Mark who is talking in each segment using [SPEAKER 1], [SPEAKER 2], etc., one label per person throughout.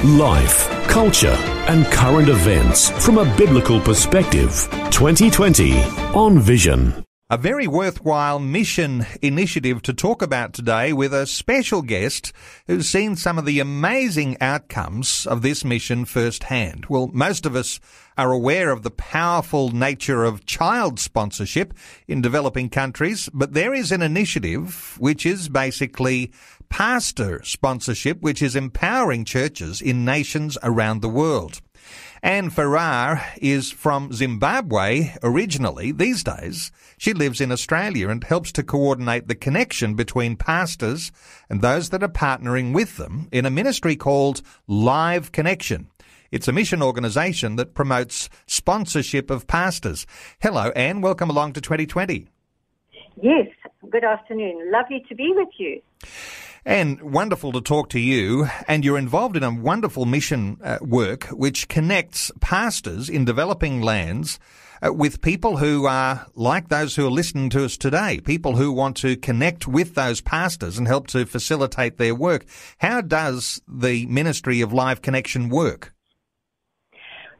[SPEAKER 1] Life, culture, and current events from a biblical perspective. 2020 on Vision.
[SPEAKER 2] A very worthwhile mission initiative to talk about today with a special guest who's seen some of the amazing outcomes of this mission firsthand. Well, most of us are aware of the powerful nature of child sponsorship in developing countries, but there is an initiative which is basically pastor sponsorship, which is empowering churches in nations around the world. Anne Farrar is from Zimbabwe originally. These days, she lives in Australia and helps to coordinate the connection between pastors and those that are partnering with them in a ministry called Live Connection. It's a mission organisation that promotes sponsorship of pastors. Hello, Anne. Welcome along to 2020.
[SPEAKER 3] Yes, good afternoon. Lovely to be with you.
[SPEAKER 2] And wonderful to talk to you. And you're involved in a wonderful mission uh, work which connects pastors in developing lands uh, with people who are like those who are listening to us today, people who want to connect with those pastors and help to facilitate their work. How does the Ministry of Live Connection work?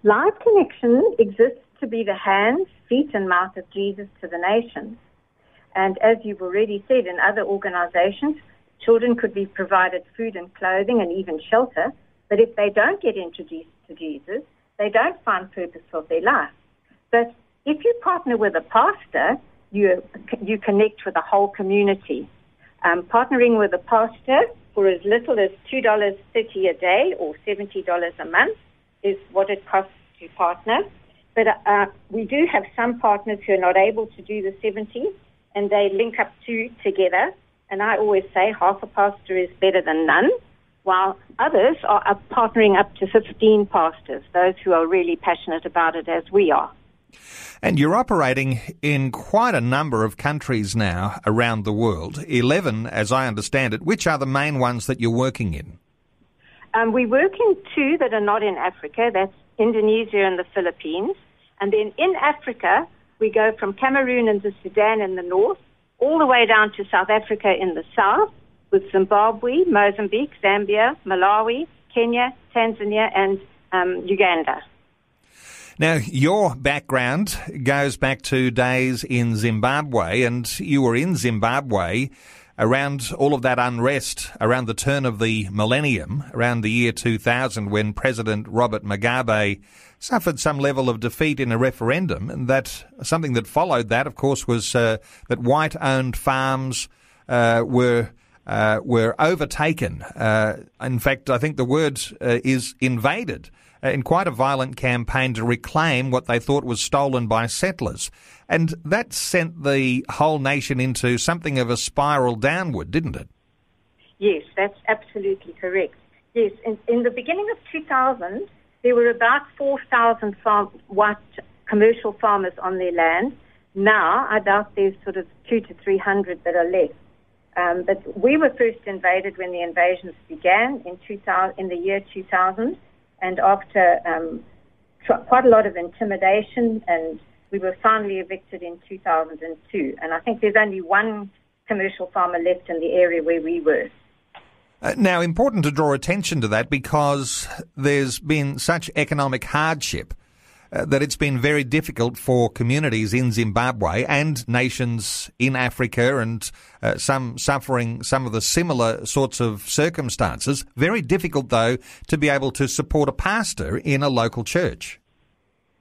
[SPEAKER 3] Live Connection exists to be the hands, feet, and mouth of Jesus to the nations. And as you've already said in other organizations, Children could be provided food and clothing and even shelter, but if they don't get introduced to Jesus, they don't find purpose for their life. But if you partner with a pastor, you, you connect with the whole community. Um, partnering with a pastor for as little as $2.30 a day or $70 a month is what it costs to partner. But uh, we do have some partners who are not able to do the 70 and they link up two together and I always say half a pastor is better than none, while others are partnering up to 15 pastors, those who are really passionate about it as we are.
[SPEAKER 2] And you're operating in quite a number of countries now around the world, 11 as I understand it. Which are the main ones that you're working in?
[SPEAKER 3] Um, we work in two that are not in Africa. That's Indonesia and the Philippines. And then in Africa, we go from Cameroon and the Sudan in the north all the way down to South Africa in the south, with Zimbabwe, Mozambique, Zambia, Malawi, Kenya, Tanzania, and um, Uganda.
[SPEAKER 2] Now, your background goes back to days in Zimbabwe, and you were in Zimbabwe around all of that unrest around the turn of the millennium, around the year 2000, when President Robert Mugabe suffered some level of defeat in a referendum, and that something that followed that, of course, was uh, that white-owned farms uh, were. Uh, were overtaken. Uh, in fact, I think the word uh, is invaded in quite a violent campaign to reclaim what they thought was stolen by settlers. And that sent the whole nation into something of a spiral downward, didn't it?
[SPEAKER 3] Yes, that's absolutely correct. Yes, in, in the beginning of 2000, there were about 4,000 farm, white commercial farmers on their land. Now, I doubt there's sort of two to 300 that are left. Um, but we were first invaded when the invasions began in, 2000, in the year 2000, and after um, tr- quite a lot of intimidation, and we were finally evicted in 2002. And I think there's only one commercial farmer left in the area where we were.
[SPEAKER 2] Uh, now, important to draw attention to that because there's been such economic hardship uh, that it's been very difficult for communities in Zimbabwe and nations in Africa and uh, some suffering some of the similar sorts of circumstances. Very difficult, though, to be able to support a pastor in a local church.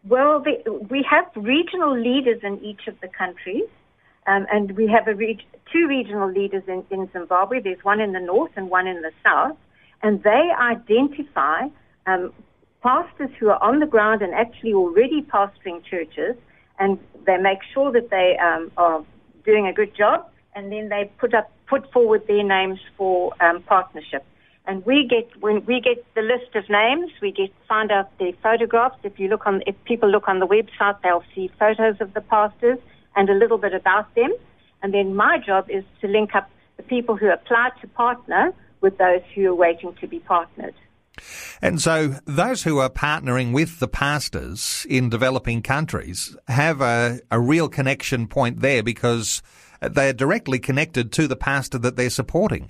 [SPEAKER 3] Well, we have regional leaders in each of the countries. Um, and we have reg- two regional leaders in, in Zimbabwe. There's one in the north and one in the south. And they identify um, pastors who are on the ground and actually already pastoring churches. And they make sure that they um, are doing a good job. And then they put up, put forward their names for um, partnership. And we get when we get the list of names, we get find out their photographs. If you look on, if people look on the website, they'll see photos of the pastors and a little bit about them. And then my job is to link up the people who applied to partner with those who are waiting to be partnered.
[SPEAKER 2] And so those who are partnering with the pastors in developing countries have a, a real connection point there because they're directly connected to the pastor that they're supporting.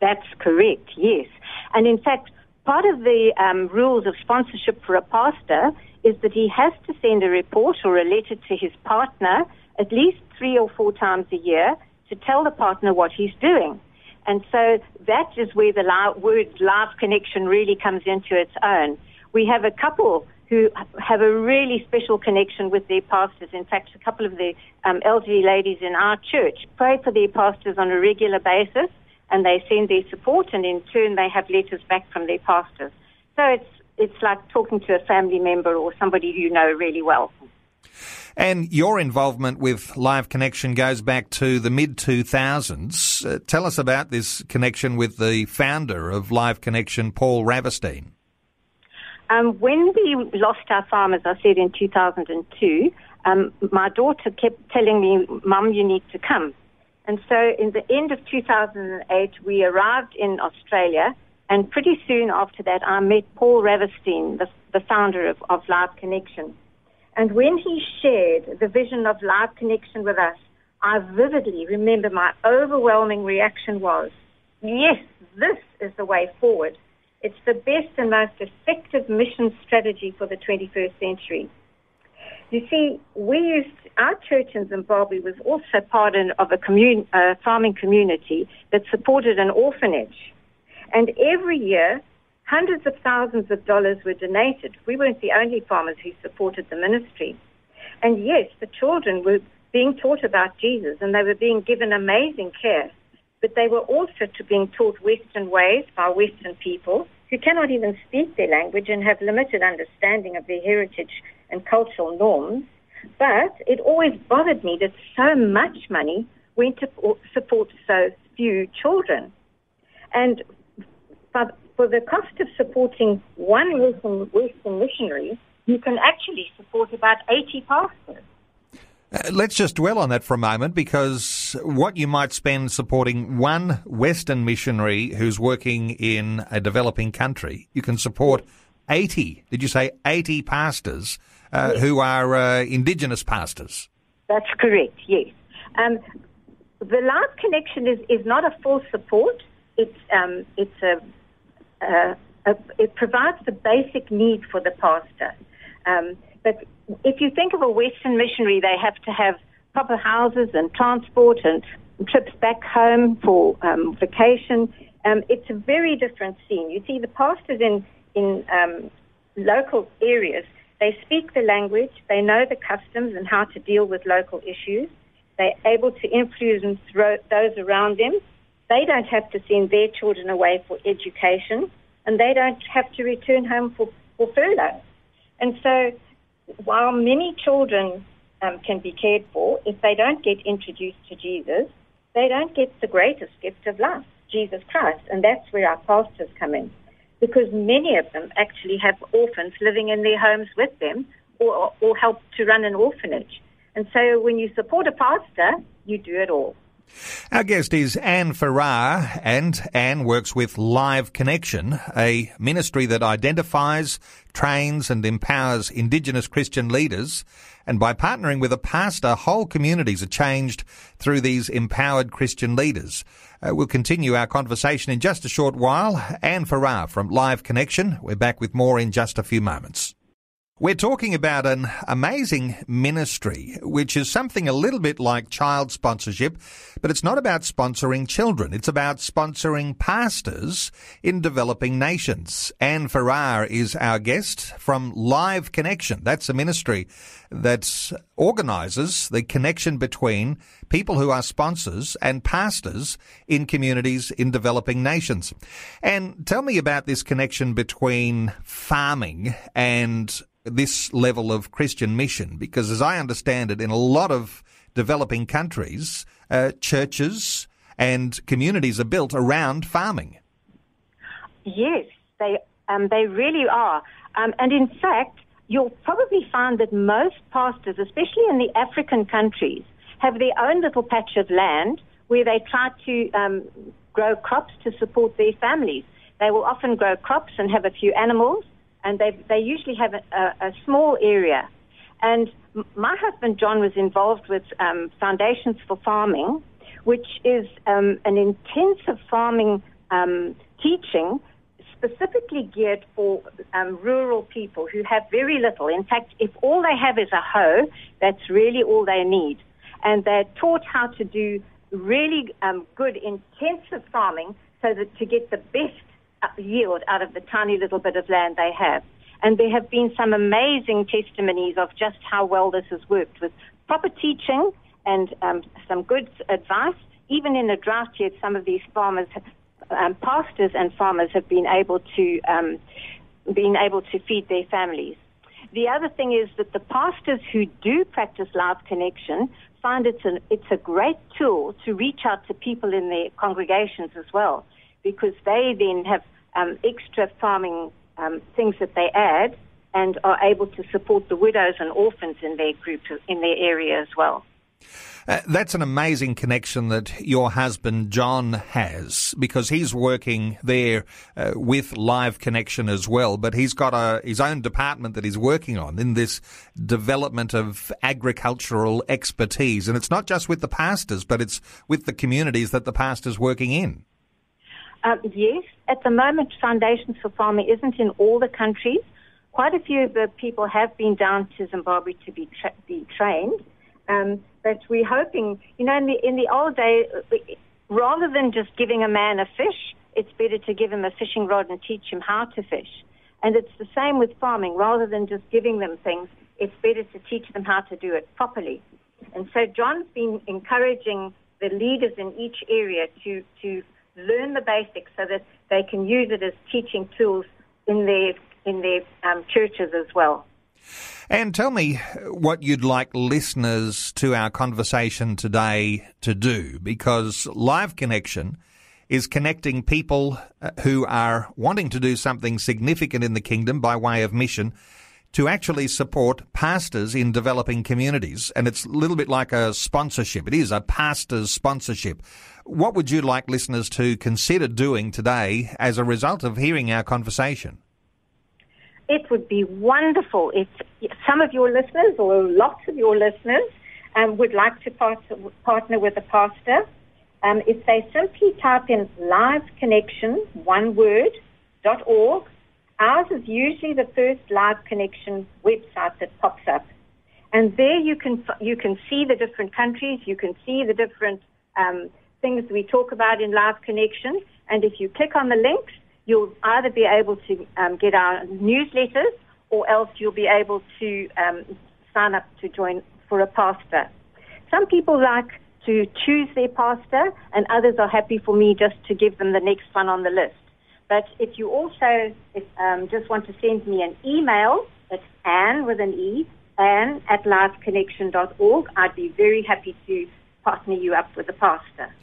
[SPEAKER 3] That's correct, yes. And in fact, part of the um, rules of sponsorship for a pastor is that he has to send a report or a letter to his partner at least three or four times a year to tell the partner what he's doing. And so that is where the word live connection really comes into its own. We have a couple who have a really special connection with their pastors. In fact, a couple of the um, elderly ladies in our church pray for their pastors on a regular basis, and they send their support, and in turn, they have letters back from their pastors. So it's it's like talking to a family member or somebody you know really well.
[SPEAKER 2] And your involvement with Live Connection goes back to the mid 2000s. Uh, tell us about this connection with the founder of Live Connection, Paul Raverstein.
[SPEAKER 3] Um, when we lost our farm, as I said, in 2002, um, my daughter kept telling me, Mum, you need to come. And so in the end of 2008, we arrived in Australia, and pretty soon after that, I met Paul Raverstein, the, the founder of, of Live Connection. And when he shared the vision of Live Connection with us, I vividly remember my overwhelming reaction was, yes, this is the way forward. It's the best and most effective mission strategy for the 21st century. You see, we used, our church in Zimbabwe was also part of a commun, uh, farming community that supported an orphanage. And every year, hundreds of thousands of dollars were donated. We weren't the only farmers who supported the ministry. And yes, the children were being taught about Jesus and they were being given amazing care but they were also to being taught Western ways by Western people who cannot even speak their language and have limited understanding of their heritage and cultural norms. But it always bothered me that so much money went to support so few children. And for the cost of supporting one Western, Western missionary, you can actually support about 80 pastors.
[SPEAKER 2] Uh, let's just dwell on that for a moment because what you might spend supporting one Western missionary who's working in a developing country, you can support 80, did you say 80 pastors uh, yes. who are uh, indigenous pastors?
[SPEAKER 3] That's correct, yes. Um, the Live Connection is, is not a full support. It's, um, it's a, a, a, it provides the basic need for the pastor. Um, but if you think of a Western missionary, they have to have proper houses and transport and trips back home for um, vacation. Um, it's a very different scene. You see, the pastors in in um, local areas they speak the language, they know the customs and how to deal with local issues. They're able to influence those around them. They don't have to send their children away for education, and they don't have to return home for, for furlough. And so while many children um, can be cared for, if they don't get introduced to Jesus, they don't get the greatest gift of life, Jesus Christ. And that's where our pastors come in. Because many of them actually have orphans living in their homes with them or, or help to run an orphanage. And so when you support a pastor, you do it all.
[SPEAKER 2] Our guest is Anne Farrar, and Anne works with Live Connection, a ministry that identifies, trains, and empowers Indigenous Christian leaders. And by partnering with a pastor, whole communities are changed through these empowered Christian leaders. Uh, we'll continue our conversation in just a short while. Anne Farrar from Live Connection. We're back with more in just a few moments. We're talking about an amazing ministry, which is something a little bit like child sponsorship, but it's not about sponsoring children. It's about sponsoring pastors in developing nations. Anne Farrar is our guest from Live Connection. That's a ministry that organizes the connection between people who are sponsors and pastors in communities in developing nations. And tell me about this connection between farming and this level of Christian mission? Because as I understand it, in a lot of developing countries, uh, churches and communities are built around farming.
[SPEAKER 3] Yes, they um, they really are. Um, and in fact, you'll probably find that most pastors, especially in the African countries, have their own little patch of land where they try to um, grow crops to support their families. They will often grow crops and have a few animals, and they they usually have a, a, small area. And my husband John was involved with um, Foundations for Farming, which is um, an intensive farming um, teaching specifically geared for um, rural people who have very little. In fact, if all they have is a hoe, that's really all they need. And they're taught how to do really um, good intensive farming so that to get the best yield out of the tiny little bit of land they have. And there have been some amazing testimonies of just how well this has worked with proper teaching and um, some good advice. Even in a drought year, some of these farmers, um, pastors and farmers have been able to um, been able to feed their families. The other thing is that the pastors who do practice live connection find it's an, it's a great tool to reach out to people in their congregations as well, because they then have um, extra farming um, things that they add and are able to support the widows and orphans in their group, in their area as well.
[SPEAKER 2] Uh, that's an amazing connection that your husband John has because he's working there uh, with Live Connection as well. But he's got a, his own department that he's working on in this development of agricultural expertise. And it's not just with the pastors, but it's with the communities that the pastor's working in.
[SPEAKER 3] Um, yes, at the moment, Foundations for Farming isn't in all the countries. Quite a few of the people have been down to Zimbabwe to be, tra- be trained. Um, but we're hoping, you know, in the, in the old day, rather than just giving a man a fish, it's better to give him a fishing rod and teach him how to fish. And it's the same with farming. Rather than just giving them things, it's better to teach them how to do it properly. And so John's been encouraging the leaders in each area to, to learn the basics so that they can use it as teaching tools in their, in their um, churches as well.
[SPEAKER 2] And tell me what you'd like listeners to our conversation today to do, because Live Connection is connecting people uh, who are wanting to do something significant in the kingdom by way of mission to actually support pastors in developing communities. And it's a little bit like a sponsorship. It is a pastor's sponsorship. What would you like listeners to consider doing today as a result of hearing our conversation?
[SPEAKER 3] it would be wonderful if some of your listeners or lots of your listeners um, would like to part- partner with a pastor. Um, if they simply type in live connection, one word, dot org, ours is usually the first live connection website that pops up. And there you can, you can see the different countries, you can see the different um, things we talk about in live connection. And if you click on the links, you'll either be able to um, get our newsletters or else you'll be able to um, sign up to join for a pastor. Some people like to choose their pastor, and others are happy for me just to give them the next one on the list. But if you also if, um, just want to send me an email, it's Anne with an E, Anne at liveconnection.org, I'd be very happy to partner you up with a pastor.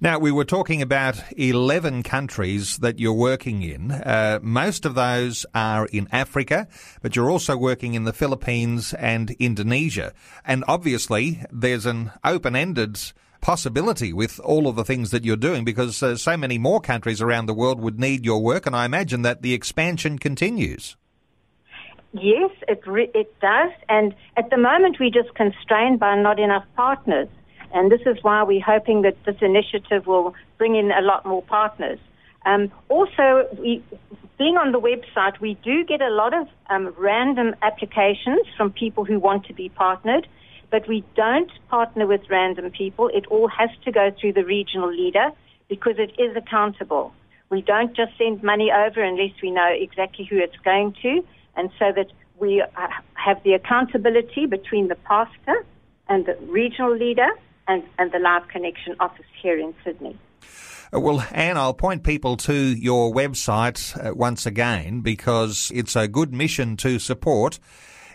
[SPEAKER 2] Now, we were talking about 11 countries that you're working in. Uh, most of those are in Africa, but you're also working in the Philippines and Indonesia. And obviously, there's an open-ended possibility with all of the things that you're doing because uh, so many more countries around the world would need your work, and I imagine that the expansion continues.
[SPEAKER 3] Yes, it re- it does, and at the moment we're just constrained by not enough partners. And this is why we're hoping that this initiative will bring in a lot more partners. Um, also, we, being on the website, we do get a lot of um, random applications from people who want to be partnered, but we don't partner with random people. It all has to go through the regional leader because it is accountable. We don't just send money over unless we know exactly who it's going to, and so that we uh, have the accountability between the pastor and the regional leader and, and the Live Connection office here in Sydney.
[SPEAKER 2] Uh, well, Anne, I'll point people to your website uh, once again because it's a good mission to support.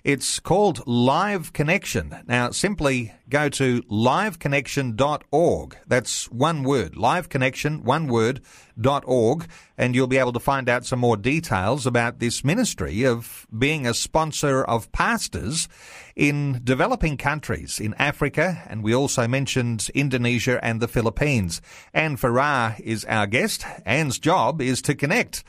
[SPEAKER 2] It's called Live Connection. Now, simply go to liveconnection.org. That's one word, liveconnection, one word, dot org, and you'll be able to find out some more details about this ministry of being a sponsor of pastors in developing countries in Africa, and we also mentioned Indonesia and the Philippines. Anne Farrar is our guest. Anne's job is to connect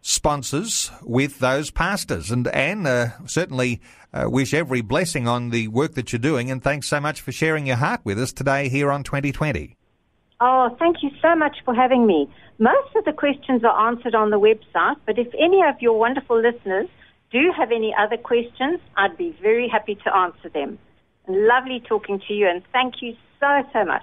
[SPEAKER 2] sponsors with those pastors. And Anne, uh, certainly uh, wish every blessing on the work that you're doing, and thanks so much for sharing your heart with us today here on 2020.
[SPEAKER 3] Oh, thank you so much for having me. Most of the questions are answered on the website, but if any of your wonderful listeners do have any other questions, I'd be very happy to answer them. Lovely talking to you, and thank you so, so much.